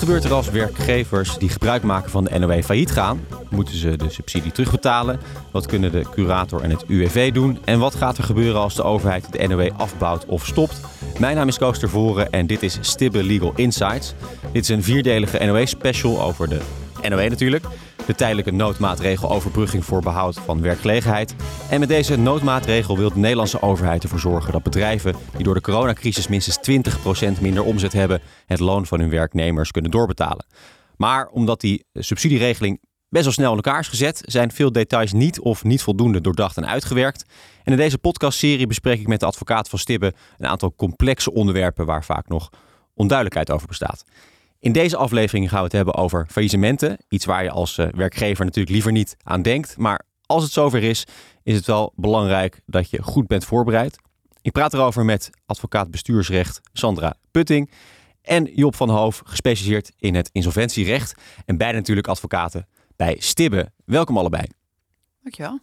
gebeurt er als werkgevers die gebruik maken van de NOW failliet gaan? Moeten ze de subsidie terugbetalen? Wat kunnen de curator en het UWV doen? En wat gaat er gebeuren als de overheid de NOW afbouwt of stopt? Mijn naam is Koos Tervoren en dit is Stibbe Legal Insights. Dit is een vierdelige NOW-special over de NOW natuurlijk. De tijdelijke noodmaatregel overbrugging voor behoud van werkgelegenheid. En met deze noodmaatregel wil de Nederlandse overheid ervoor zorgen dat bedrijven die door de coronacrisis minstens 20% minder omzet hebben, het loon van hun werknemers kunnen doorbetalen. Maar omdat die subsidieregeling best wel snel in elkaar is gezet, zijn veel details niet of niet voldoende doordacht en uitgewerkt. En in deze podcastserie bespreek ik met de advocaat van Stibbe een aantal complexe onderwerpen waar vaak nog onduidelijkheid over bestaat. In deze aflevering gaan we het hebben over faillissementen. Iets waar je als eh, werkgever natuurlijk liever niet aan denkt. Maar als het zover is, is het wel belangrijk dat je goed bent voorbereid. Ik praat erover met advocaat bestuursrecht Sandra Putting en Job van Hoof, gespecialiseerd in het insolventierecht. En beide natuurlijk advocaten bij Stibbe. Welkom allebei. Dankjewel.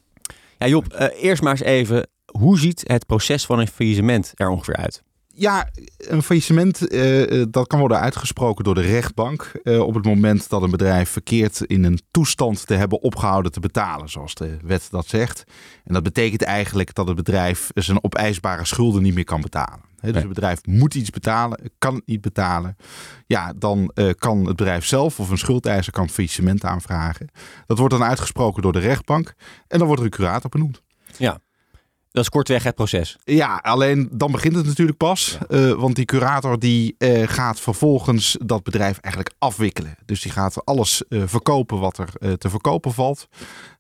Ja, Job, uh, eerst maar eens even. Hoe ziet het proces van een faillissement er ongeveer uit? Ja, een faillissement uh, dat kan worden uitgesproken door de rechtbank uh, op het moment dat een bedrijf verkeert in een toestand te hebben opgehouden te betalen, zoals de wet dat zegt. En dat betekent eigenlijk dat het bedrijf zijn opeisbare schulden niet meer kan betalen. He, dus het bedrijf moet iets betalen, kan het niet betalen. Ja, dan uh, kan het bedrijf zelf of een schuldeiser kan faillissement aanvragen. Dat wordt dan uitgesproken door de rechtbank en dan wordt er een curator benoemd. Ja, dat is kortweg het proces. Ja, alleen dan begint het natuurlijk pas. Ja. Uh, want die curator die uh, gaat vervolgens dat bedrijf eigenlijk afwikkelen. Dus die gaat alles uh, verkopen wat er te verkopen valt.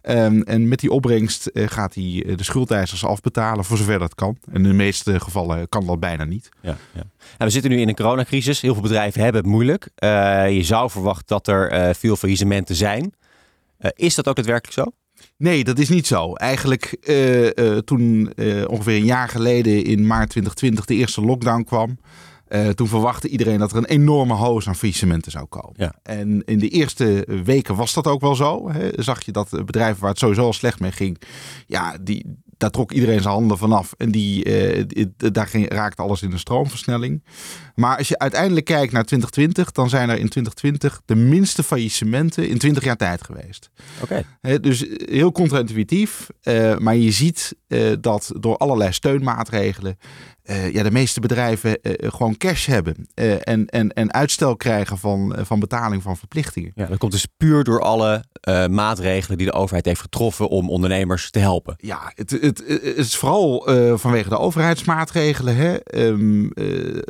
Um, en met die opbrengst gaat hij de schuldeisers afbetalen voor zover dat kan. En in de meeste gevallen kan dat bijna niet. Ja, ja. En we zitten nu in een coronacrisis. Heel veel bedrijven hebben het moeilijk. je zou verwachten dat er veel faillissementen zijn. is dat ook daadwerkelijk zo? Nee, dat is niet zo. Eigenlijk uh, uh, toen uh, ongeveer een jaar geleden in maart 2020 de eerste lockdown kwam. toen verwachtte iedereen dat er een enorme hoos aan faillissementen zou komen. Ja. En in de eerste weken was dat ook wel zo. Hè. Zag je dat bedrijven waar het sowieso al slecht mee ging, ja, die, daar trok iedereen zijn handen vanaf. En die, uh, daar ging, raakte alles in een stroomversnelling. Maar als je uiteindelijk kijkt naar 2020, dan zijn er in 2020 de minste faillissementen in 20 jaar tijd geweest. Oké. Okay. Dus heel contra-intuïtief. Uh, maar je ziet uh, dat door allerlei steunmaatregelen. Uh, ja, de meeste bedrijven gewoon cash hebben. en, en, en uitstel krijgen van, van betaling van verplichtingen. Ja, dat komt dus puur door alle maatregelen die de overheid heeft getroffen om ondernemers te helpen. Ja, het, het, het is vooral vanwege de overheidsmaatregelen. Hè. Um,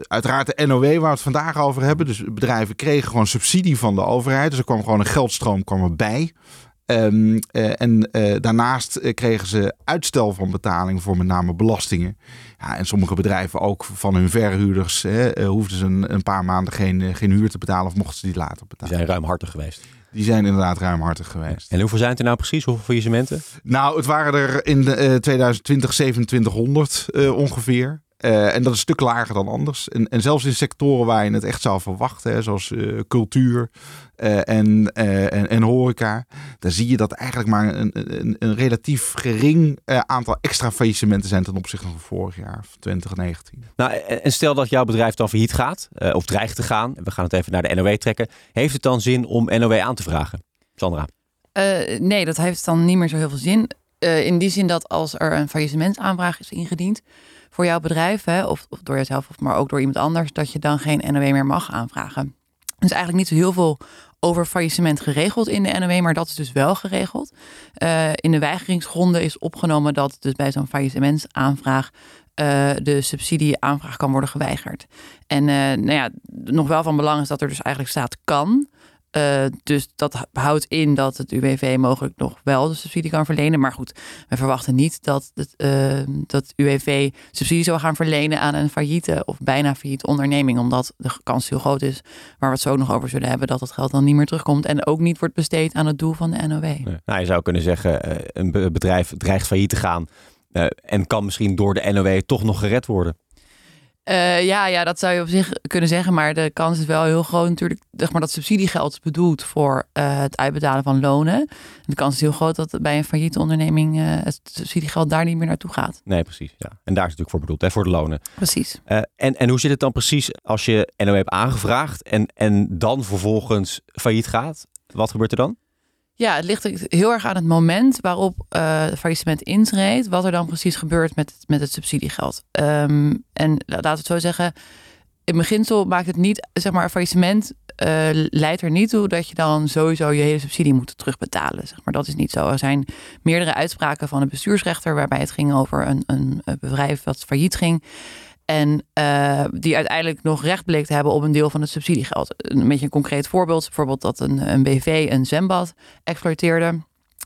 uiteraard de NOW waar we het vandaag over hebben. Dus bedrijven kregen gewoon subsidie van de overheid. Dus er kwam gewoon een geldstroom kwam erbij. Um, uh, en uh, daarnaast uh, kregen ze uitstel van betaling voor met name belastingen. Ja, en sommige bedrijven ook van hun verhuurders hoefden ze een, een, paar maanden geen, geen huur te betalen of mochten ze die later betalen. Die zijn ruimhartig geweest. Die zijn inderdaad ruimhartig geweest. En hoeveel zijn het er nou precies? Hoeveel faillissementen? Nou, het waren er in de, 2020 2700 ongeveer. Uh, en dat is een stuk lager dan anders. En, en zelfs in sectoren waar je het echt zou verwachten, hè, zoals uh, cultuur uh, en, en, en, horeca, daar zie je dat eigenlijk maar een, een, een relatief gering aantal extra faillissementen zijn ten opzichte van vorig jaar, 2019. Nou, en stel dat jouw bedrijf dan failliet gaat, of dreigt te gaan, we gaan het even naar de NOW trekken. Heeft het dan zin om NOW aan te vragen? Sandra? nee, dat heeft dan niet meer zo heel veel zin. in die zin dat als er een faillissementaanvraag is ingediend, voor jouw bedrijf, hè, of, of door jezelf, of maar ook door iemand anders, dat je dan geen NOW meer mag aanvragen. Er is eigenlijk niet zo heel veel over faillissement geregeld in de NOW, maar dat is dus wel geregeld. Uh, in de weigeringsgronden is opgenomen dat dus bij zo'n faillissementsaanvraag uh, de subsidieaanvraag kan worden geweigerd. En uh, nou ja, nog wel van belang is dat er dus eigenlijk staat kan. Uh, dus dat houdt in dat het UWV mogelijk nog wel de subsidie kan verlenen. Maar goed, we verwachten niet dat het uh, dat UWV subsidie zou gaan verlenen aan een failliete of bijna failliete onderneming. Omdat de kans heel groot is, waar we het zo nog over zullen hebben, dat het geld dan niet meer terugkomt. En ook niet wordt besteed aan het doel van de NOW. Nou, je zou kunnen zeggen, uh, een bedrijf dreigt failliet te gaan en kan misschien door de NOW toch nog gered worden. Uh, ja, ja, dat zou je op zich kunnen zeggen. Maar de kans is wel heel groot natuurlijk. Zeg maar dat subsidiegeld is bedoeld voor uh, het uitbetalen van lonen. de kans is heel groot dat bij een failliete onderneming uh, het subsidiegeld daar niet meer naartoe gaat. Nee, precies. Ja. En daar is het natuurlijk voor bedoeld, hè, voor de lonen. Precies. en, en hoe zit het dan precies als je NOW hebt aangevraagd en, en dan vervolgens failliet gaat? Wat gebeurt er dan? Ja, het ligt heel erg aan het moment waarop uh, het faillissement intreedt, wat er dan precies gebeurt met, met het subsidiegeld. Um, en laten we het zo zeggen, in beginsel maakt het niet, zeg maar, een faillissement uh, leidt er niet toe dat je dan sowieso je hele subsidie moet terugbetalen. Zeg maar. Dat is niet zo. Er zijn meerdere uitspraken van de bestuursrechter waarbij het ging over een, een bedrijf dat failliet ging. En uh, die uiteindelijk nog recht bleek te hebben op een deel van het subsidiegeld. Een beetje een concreet voorbeeld. Bijvoorbeeld dat een, een BV een zwembad exploiteerde.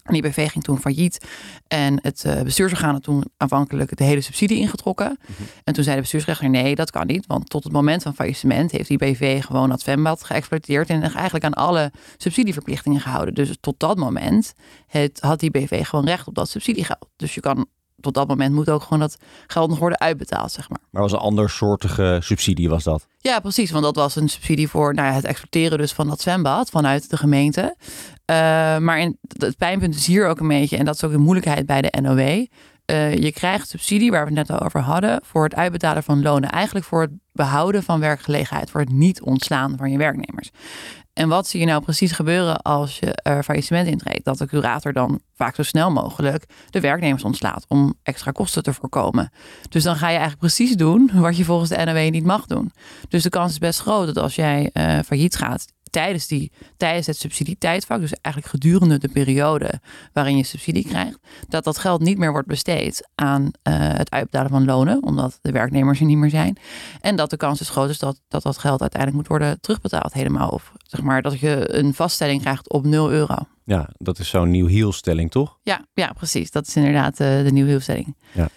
En die BV ging toen failliet. En het uh, bestuursorgaan had toen aanvankelijk de hele subsidie ingetrokken. Mhm. En toen zei de bestuursrechter: nee, dat kan niet. Want tot het moment van faillissement heeft die BV gewoon dat zwembad geëxploiteerd. En eigenlijk aan alle subsidieverplichtingen gehouden. Dus tot dat moment het, had die BV gewoon recht op dat subsidiegeld. Dus je kan tot dat moment moet ook gewoon dat geld nog worden uitbetaald, zeg maar. Maar was een ander soortige subsidie, was dat? Ja, precies. Want dat was een subsidie voor nou ja, het exporteren dus van dat zwembad vanuit de gemeente. Uh, maar in, het pijnpunt is hier ook een beetje, en dat is ook de moeilijkheid bij de NOW. Uh, eh, je krijgt subsidie, waar we het net al over hadden, voor het uitbetalen van lonen. Eigenlijk voor het behouden van werkgelegenheid, voor het niet ontslaan van je werknemers. En wat zie je nou precies gebeuren als je er faillissement intreedt? Dat de curator dan vaak zo snel mogelijk de werknemers ontslaat om extra kosten te voorkomen. Dus dan ga je eigenlijk precies doen wat je volgens de NOW niet mag doen. Dus de kans is best groot dat als jij uh, failliet gaat, tijdens, die, tijdens het subsidietijdvak, dus eigenlijk gedurende de periode waarin je subsidie krijgt, dat dat geld niet meer wordt besteed aan uh, het uitbetalen van lonen, omdat de werknemers er niet meer zijn. En dat de kans is groot is dat, dat dat geld uiteindelijk moet worden terugbetaald helemaal. Of zeg maar dat je een vaststelling krijgt op 0 euro. Ja, dat is zo'n nieuw hielstelling, toch? Ja, ja, precies. Dat is inderdaad uh, de nieuwe hielstelling. Ja.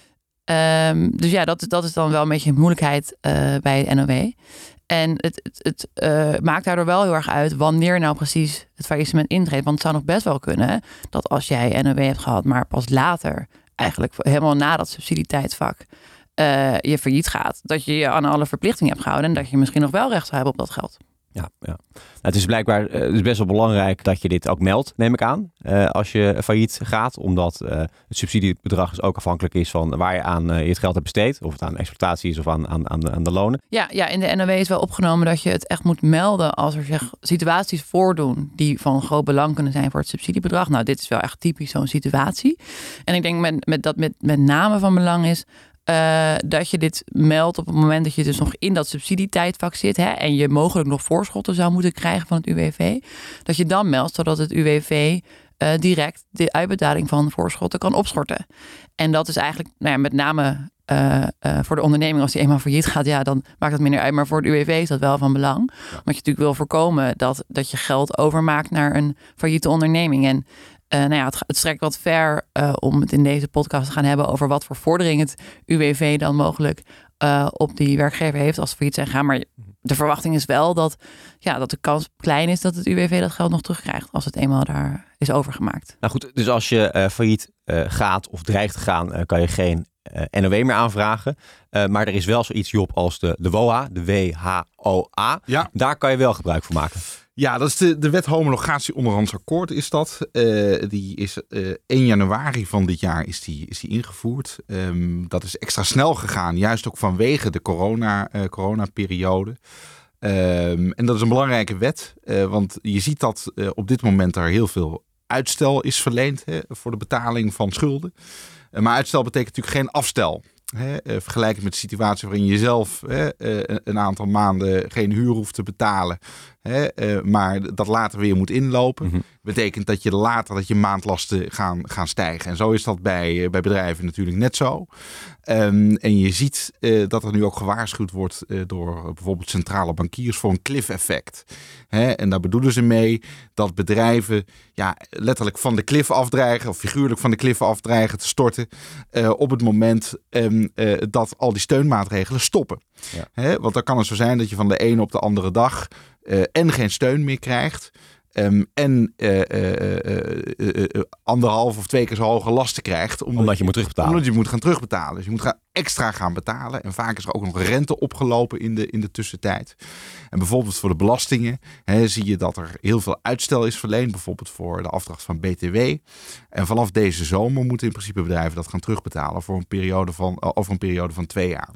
Um, dus ja, dat, dat is dan wel een beetje een moeilijkheid uh, bij het NOW. En het, het, het uh, maakt daardoor wel heel erg uit wanneer nou precies het faillissement intreedt. Want het zou nog best wel kunnen dat als jij NOW hebt gehad, maar pas later, eigenlijk helemaal na dat subsidietijdvak, uh, je failliet gaat, dat je je aan alle verplichtingen hebt gehouden en dat je misschien nog wel recht zou hebben op dat geld. Ja, ja. Nou, het is blijkbaar het is best wel belangrijk dat je dit ook meldt, neem ik aan, uh, als je failliet gaat. Omdat uh, het subsidiebedrag dus ook afhankelijk is van waar je aan je het geld hebt besteed. Of het aan exploitatie is of aan, aan, aan, de, aan de lonen. Ja, ja, in de NOW is wel opgenomen dat je het echt moet melden als er zich situaties voordoen die van groot belang kunnen zijn voor het subsidiebedrag. Nou, dit is wel echt typisch zo'n situatie. En ik denk met, met dat met, met name van belang is uh, dat je dit meldt op het moment dat je dus nog in dat subsidietijdvak zit hè, en je mogelijk nog voorschotten zou moeten krijgen van het UWV. Dat je dan meldt zodat het UWV eh, direct de uitbetaling van voorschotten kan opschorten. En dat is eigenlijk nou ja, met name uh, voor de onderneming, als die eenmaal failliet gaat, ja, dan maakt het minder uit. Maar voor het UWV is dat wel van belang. Want je natuurlijk wil voorkomen dat, dat je geld overmaakt naar een failliete onderneming. En uh, nou ja, het, het, strekt wat ver uh, om het in deze podcast te gaan hebben over wat voor vordering het UWV dan mogelijk uh, op die werkgever heeft als failliet zijn gaan. Maar mhm. de verwachting is wel dat, ja, dat de kans klein is dat het UWV dat geld nog terugkrijgt als het eenmaal daar is overgemaakt. Nou goed, dus als je failliet gaat of dreigt te gaan, kan je geen NOW meer aanvragen. maar er is wel zoiets, Job, als de, de WOA, de WHOA. Ja. Daar kan je wel gebruik van maken. Ja, dat is de, de wet homologatie onderhands akkoord is dat. Uh, die is uh, eh, 1 januari van dit jaar is die, is die ingevoerd. Um, dat is extra snel gegaan, juist ook vanwege de corona, uh, coronaperiode. Um, en dat is een belangrijke wet, want je ziet dat op dit moment er heel veel uitstel is verleend hè, voor de betaling van schulden. maar uitstel betekent natuurlijk geen afstel. Hè, vergelijk met de situatie waarin je zelf hè, een aantal maanden geen huur hoeft te betalen. Hè, uh, maar dat later weer moet inlopen. Mm Betekent dat je later dat je maandlasten gaan, gaan stijgen. En zo is dat bij, uh, bij bedrijven natuurlijk net zo. Um, en je ziet uh, dat er nu ook gewaarschuwd wordt door bijvoorbeeld centrale bankiers voor een cliff effect. Hè, en daar bedoelen ze mee dat bedrijven ja, letterlijk van de cliff afdreigen, of figuurlijk van de cliff afdreigen te storten. op het moment um, dat al die steunmaatregelen stoppen. Ja. Hè, want dan kan het zo zijn dat je van de ene op de andere dag uh, en geen steun meer krijgt. Ehm, en uh, anderhalf of twee keer zo hoge lasten krijgt. Omdat, omdat je, moet terugbetalen. Omdat je moet gaan terugbetalen. Dus je moet gaan extra gaan betalen. En vaak is er ook nog rente opgelopen in de, in de tussentijd. En bijvoorbeeld voor de belastingen hè, zie je dat er heel veel uitstel is verleend. Bijvoorbeeld voor de afdracht van BTW. En vanaf deze zomer moeten in principe bedrijven dat gaan terugbetalen voor een periode van, over een periode van twee jaar.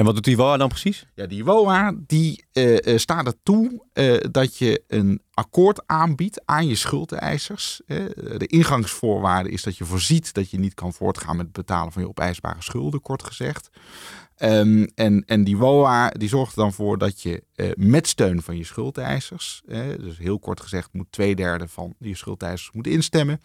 En wat doet die WOA dan precies? Ja, die WOA die uh, staat ertoe uh, dat je een akkoord aanbiedt aan je schuldeisers. de ingangsvoorwaarde is dat je voorziet dat je niet kan voortgaan met het betalen van je opeisbare schulden, kort gezegd. Um, en, en die WOA die zorgt er dan voor dat je uh, met steun van je schuldeisers, dus heel kort gezegd moet twee derde van je schuldeisers moet instemmen.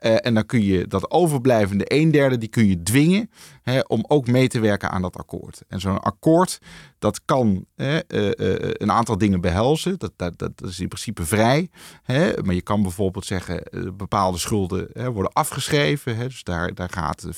Uh, en dan kun je dat overblijvende een derde, die kun je dwingen hè, om ook mee te werken aan dat akkoord. En zo'n akkoord, dat kan een aantal dingen behelzen. Dat, dat, dat is in principe vrij. Hè? Maar je kan bijvoorbeeld zeggen, bepaalde schulden worden afgeschreven. Dus daar, daar gaat 50%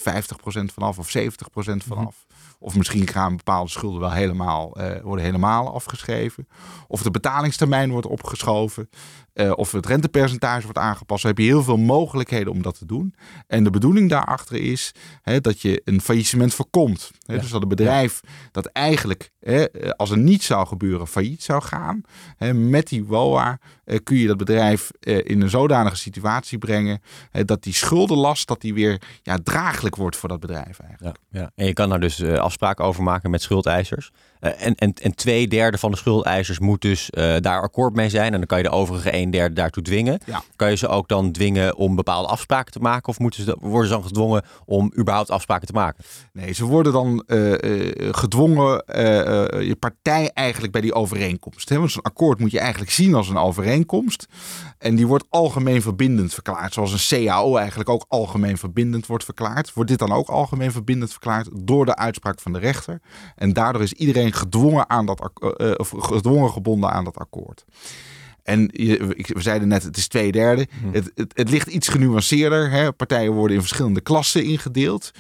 vanaf of 70% vanaf. Mm -hmm. Of misschien gaan bepaalde schulden wel helemaal, uh, worden helemaal afgeschreven. Of de betalingstermijn wordt opgeschoven. Uh, of het rentepercentage wordt aangepast. Dan heb je heel veel mogelijkheden om dat te doen. En de bedoeling daarachter is hè, dat je een faillissement voorkomt. Hè, ja. Dus dat een bedrijf dat eigenlijk, hè, als er niet zou gebeuren, failliet zou gaan. Hè, met die WOA kun je dat bedrijf uh, in een zodanige situatie brengen dat die schuldenlast dat die weer ja, draaglijk wordt voor dat bedrijf eigenlijk. Ja, ja. En je kan daar dus afspraken over maken met schuldeisers. En, en, en twee derde van de schuldeisers moet dus daar akkoord mee zijn. En dan kan je de overige een derde daartoe dwingen. Ja. Kan je ze ook dan dwingen om bepaalde afspraken te maken? Of moeten ze, worden ze dan gedwongen om überhaupt afspraken te maken? Nee, ze worden dan uh, uh, gedwongen, je partij eigenlijk bij die overeenkomst. Hè? Want zo'n akkoord moet je eigenlijk zien als een overeenkomst. En die wordt algemeen verbindend verklaard. Zoals een CAO eigenlijk ook algemeen verbindend wordt verklaard. Wordt dit dan ook algemeen verbindend verklaard door de uitspraak van de rechter. En daardoor is iedereen gedwongen, aan dat, of gedwongen gebonden aan dat akkoord. En je, we zeiden net, het is twee derde. Hm. Het, het, het, ligt iets genuanceerder. Hè? Partijen worden in verschillende klassen ingedeeld.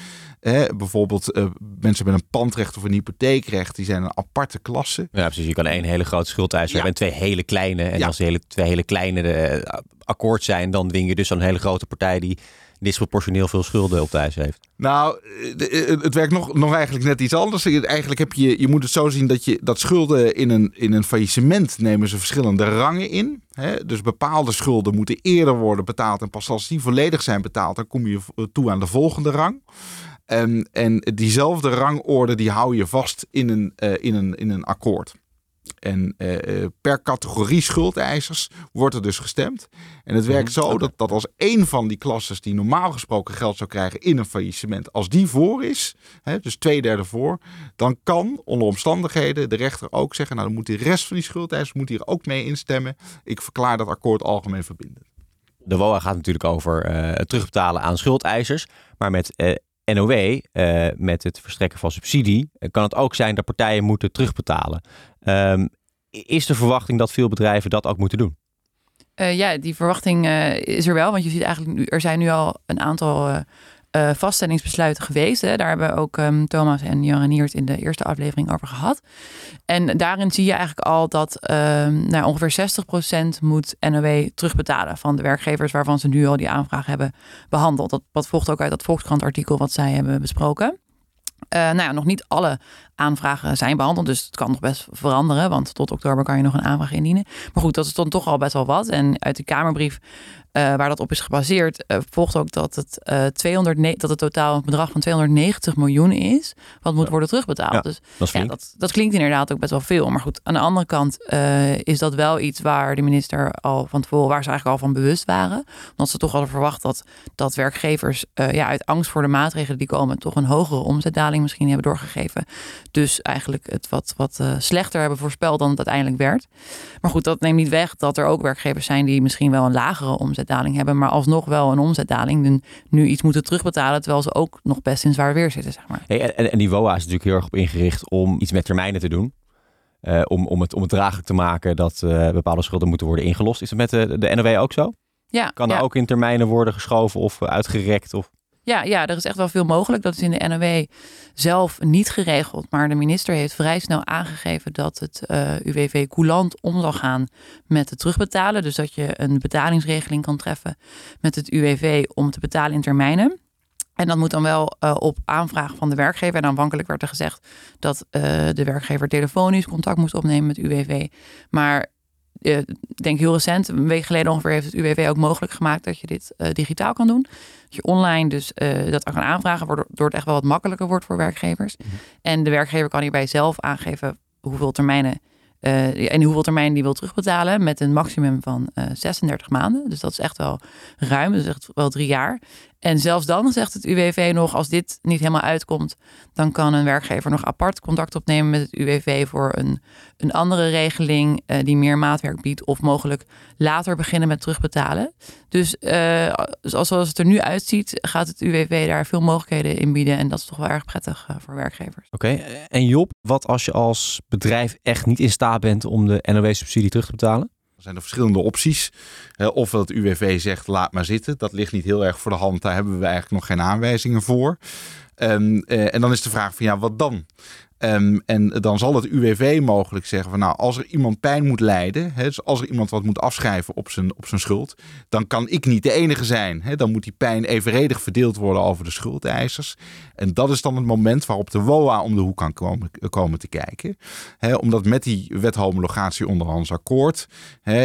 Hè? Bijvoorbeeld uh, mensen met een pandrecht of een hypotheekrecht, die zijn een aparte klasse. Ja, precies. Je kan één hele grote schuldeiser ja. hebben en twee hele kleine. En ja. als die hele, twee hele kleine uh, akkoord zijn, dan dwing je dus een hele grote partij die disproportioneel veel schulden op de ijs heeft? Nou, het werkt nog, nog eigenlijk net iets anders. Eigenlijk heb je, je moet het zo zien dat je dat schulden in een, in een faillissement nemen ze verschillende rangen in. Hè? Dus bepaalde schulden moeten eerder worden betaald. En pas als die volledig zijn betaald, dan kom je toe aan de volgende rang. En, en diezelfde rangorde die hou je vast in een, uh, in een, in een akkoord. En uh, per categorie schuldeisers wordt er dus gestemd. En het werkt zo dat, dat als één van die klasses die normaal gesproken geld zou krijgen in een faillissement, als die voor is, hè, dus twee derde voor, dan kan onder omstandigheden de rechter ook zeggen, nou dan moet de rest van die schuldeisers moet hier ook mee instemmen. Ik verklaar dat akkoord algemeen verbindend. De WOA gaat natuurlijk over uh, het terugbetalen aan schuldeisers, maar met uh, NOW, uh, met het verstrekken van subsidie, kan het ook zijn dat partijen moeten terugbetalen. Um, is de verwachting dat veel bedrijven dat ook moeten doen? Uh, ja, die verwachting is er wel. Want je ziet eigenlijk nu, er zijn nu al een aantal uh, vaststellingsbesluiten geweest. Hè. Daar hebben ook um, Thomas en Jan Reniert in de eerste aflevering over gehad. En daarin zie je eigenlijk al dat um, nou, ongeveer 60% moet NOW terugbetalen van de werkgevers waarvan ze nu al die aanvraag hebben behandeld. Dat, dat volgt ook uit dat Volkskrant artikel wat zij hebben besproken. Uh, nou ja, nog niet alle aanvragen zijn behandeld. Dus het kan nog best veranderen. Want tot oktober kan je nog een aanvraag indienen. Maar goed, dat is dan toch al best wel wat. En uit de Kamerbrief uh, waar dat op is gebaseerd, uh, volgt ook dat het, uh, 200, dat het totaal een bedrag van 290 miljoen is, wat moet worden terugbetaald. Ja, dus dat, ja, dat, dat, klinkt inderdaad ook best wel veel. Maar goed, aan de andere kant is dat wel iets waar de minister al van tevoren, waar ze eigenlijk al van bewust waren. Omdat ze toch hadden verwacht dat, dat werkgevers ja, uit angst voor de maatregelen die komen, toch een hogere omzetdaling misschien hebben doorgegeven. Dus eigenlijk het wat, wat slechter hebben voorspeld dan het uiteindelijk werd. Maar goed, dat neemt niet weg dat er ook werkgevers zijn die misschien wel een lagere omzet omzetdaling hebben, maar alsnog wel een omzetdaling. En nu iets moeten terugbetalen, terwijl ze ook nog best in zwaar weer zitten, zeg maar. Hey, en, en die WOA is natuurlijk heel erg op ingericht om iets met termijnen te doen. Uh, om, om, het, om het draaglijk te maken dat uh, bepaalde schulden moeten worden ingelost. Is het met de, de NOW ook zo? Ja. Kan ja. er ook in termijnen worden geschoven of uitgerekt? Of... Ja, ja, er is echt wel veel mogelijk. Dat is in de NOW zelf niet geregeld. Maar de minister heeft vrij snel aangegeven dat het uh, UWV coulant om zal gaan met het terugbetalen. Dus dat je een betalingsregeling kan treffen met het UWV om te betalen in termijnen. En dat moet dan wel uh, op aanvraag van de werkgever. En aanvankelijk werd er gezegd dat uh, de werkgever telefonisch contact moest opnemen met UWV. Maar uh, ik denk heel recent, een week geleden ongeveer, heeft het UWV ook mogelijk gemaakt dat je dit digitaal kan doen. Dat je online dus dat kan aanvragen, waardoor het echt wel wat makkelijker wordt voor werkgevers. Mm -hmm. En de werkgever kan hierbij zelf aangeven hoeveel termijnen uh, en hoeveel termijn die wil terugbetalen met een maximum van uh, 36 maanden. Dus dat is echt wel ruim, dus echt wel drie jaar. En zelfs dan zegt het UWV nog, als dit niet helemaal uitkomt, dan kan een werkgever nog apart contact opnemen met het UWV voor een, een andere regeling uh, die meer maatwerk biedt of mogelijk later beginnen met terugbetalen. Dus uh, zoals het er nu uitziet, gaat het UWV daar veel mogelijkheden in bieden en dat is toch wel erg prettig uh, voor werkgevers. Oké, en Job, wat als je als bedrijf echt niet in staat bent om de NOW-subsidie terug te betalen? Zijn er verschillende opties. Ofwel het UWV zegt laat maar zitten. Dat ligt niet heel erg voor de hand. Daar hebben we eigenlijk nog geen aanwijzingen voor. Um, uh, en dan is de vraag van ja, wat dan? Um, en dan zal het UWV mogelijk zeggen van nou, als er iemand pijn moet lijden, dus als er iemand wat moet afschrijven op zijn, op zijn schuld, dan kan ik niet de enige zijn. Dan moet die pijn evenredig verdeeld worden over de schuldeisers. En dat is dan het moment waarop de WOA om de hoek kan komen, komen te kijken. Omdat met die wethomologatie onderhands akkoord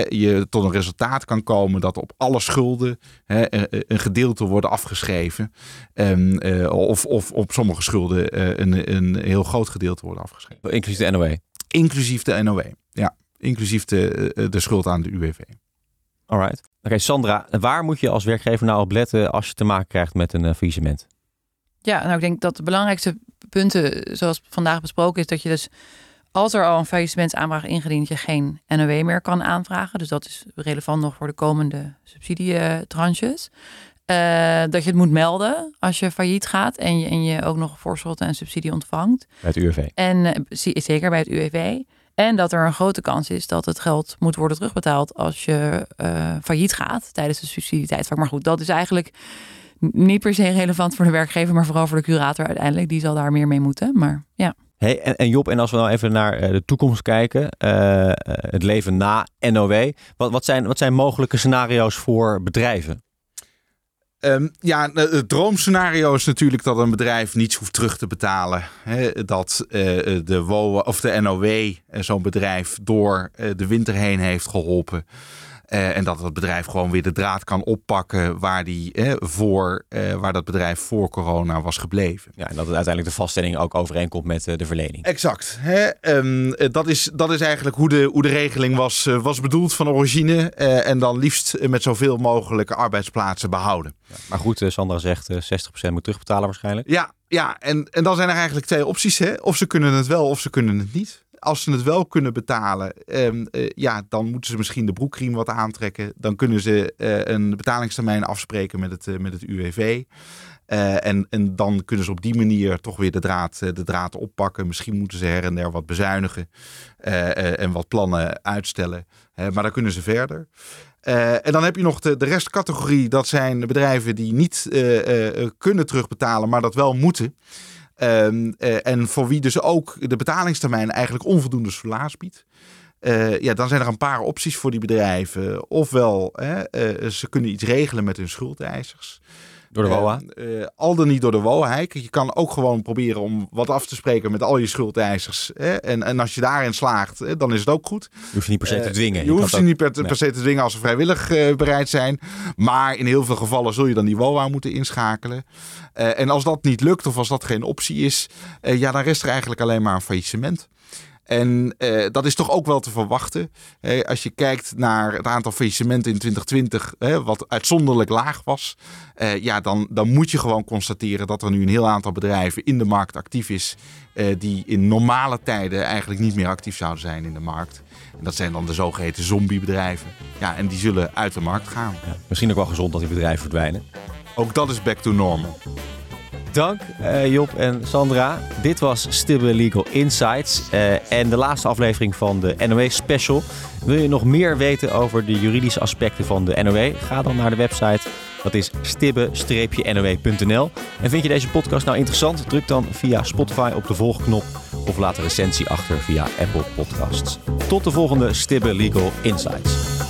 je tot een resultaat kan komen dat op alle schulden een gedeelte wordt afgeschreven. Um, uh, of, of op sommige schulden uh, een, een heel groot gedeelte worden afgeschreven. Inclusief de NOW? Inclusief de NOW, ja. Inclusief de, de schuld aan de UWV. Alright. Oké, okay, Sandra, waar moet je als werkgever nou op letten als je te maken krijgt met een uh, faillissement? Ja, nou ik denk dat de belangrijkste punten, zoals vandaag besproken, is dat je dus als er al een faillissementsaanvraag ingediend, je geen NOW meer kan aanvragen. Dus dat is relevant nog voor de komende subsidietranches. Uh, dat je het moet melden als je failliet gaat en je, en je ook nog voorschotten en subsidie ontvangt. Bij het UWV. En uh, zeker bij het UWV. En dat er een grote kans is dat het geld moet worden terugbetaald als je uh, failliet gaat tijdens de subsidietijd. Maar goed, dat is eigenlijk niet per se relevant voor de werkgever, maar vooral voor de curator uiteindelijk. Die zal daar meer mee moeten. Maar ja. Hey, en, en Job, en als we nou even naar de toekomst kijken, het leven na NOW. Wat, wat, zijn, wat zijn mogelijke scenario's voor bedrijven? Um, ja, het droomscenario is natuurlijk dat een bedrijf niets hoeft terug te betalen. Dat uh, de, WOA, of de NOW zo'n bedrijf door de winter heen heeft geholpen. Uh, en dat het bedrijf gewoon weer de draad kan oppakken waar, die, eh, voor, uh, waar dat bedrijf voor corona was gebleven. Ja, en dat het uiteindelijk de vaststelling ook overeenkomt met de verlening. Exact. Hè? Um, dat, is, dat is eigenlijk hoe de, hoe de regeling was, was bedoeld van origine. en dan liefst met zoveel mogelijk arbeidsplaatsen behouden. Ja, maar goed, Sandra zegt 60% moet terugbetalen waarschijnlijk. Ja, ja en, en dan zijn er eigenlijk twee opties. Hè? Of ze kunnen het wel of ze kunnen het niet als ze het wel kunnen betalen, um, uh, ja, dan moeten ze misschien de broekriem wat aantrekken. Dan kunnen ze uh, een betalingstermijn afspreken met het, uh, met het UWV. en, en dan kunnen ze op die manier toch weer de draad, de draad oppakken. Misschien moeten ze her en der wat bezuinigen en wat plannen uitstellen. maar dan kunnen ze verder. En dan heb je nog de, de restcategorie. Dat zijn bedrijven die niet kunnen terugbetalen, maar dat wel moeten. Um, uh, en voor wie dus ook de betalingstermijn eigenlijk onvoldoende soelaas biedt. Uh, ja, dan zijn er een paar opties voor die bedrijven. Ofwel, uh, ze kunnen iets regelen met hun schuldeisers. Door de WOA? Uh, al dan niet door de WOA. Je kan ook gewoon proberen om wat af te spreken met al je schuldeisers. Hè? En, en als je daarin slaagt, hè, dan is het ook goed. Je hoeft je niet per se te dwingen. Uh, je, je hoeft ze niet per, per, se te dwingen als ze vrijwillig uh, bereid zijn. Maar in heel veel gevallen zul je dan die WOA moeten inschakelen. en als dat niet lukt of als dat geen optie is, ja, dan rest er eigenlijk alleen maar een faillissement. En uh, dat is toch ook wel te verwachten. Hè, als je kijkt naar het aantal faillissementen in 2020, hè, wat uitzonderlijk laag was. Uh, ja, dan, dan moet je gewoon constateren dat er nu een heel aantal bedrijven in de markt actief is. Uh, die in normale tijden eigenlijk niet meer actief zouden zijn in de markt. En dat zijn dan de zogeheten zombiebedrijven. Ja, en die zullen uit de markt gaan. Ja, misschien ook wel gezond dat die bedrijven verdwijnen. Ook dat is back to normal. Dank uh, Job en Sandra. Dit was Stibbe Legal Insights uh, en de laatste aflevering van de NOE Special. Wil je nog meer weten over de juridische aspecten van de NOE? Ga dan naar de website. Dat is stibbe-noe.nl. En vind je deze podcast nou interessant? Druk dan via Spotify op de volgknop of laat een recensie achter via Apple Podcasts. Tot de volgende Stibbe Legal Insights.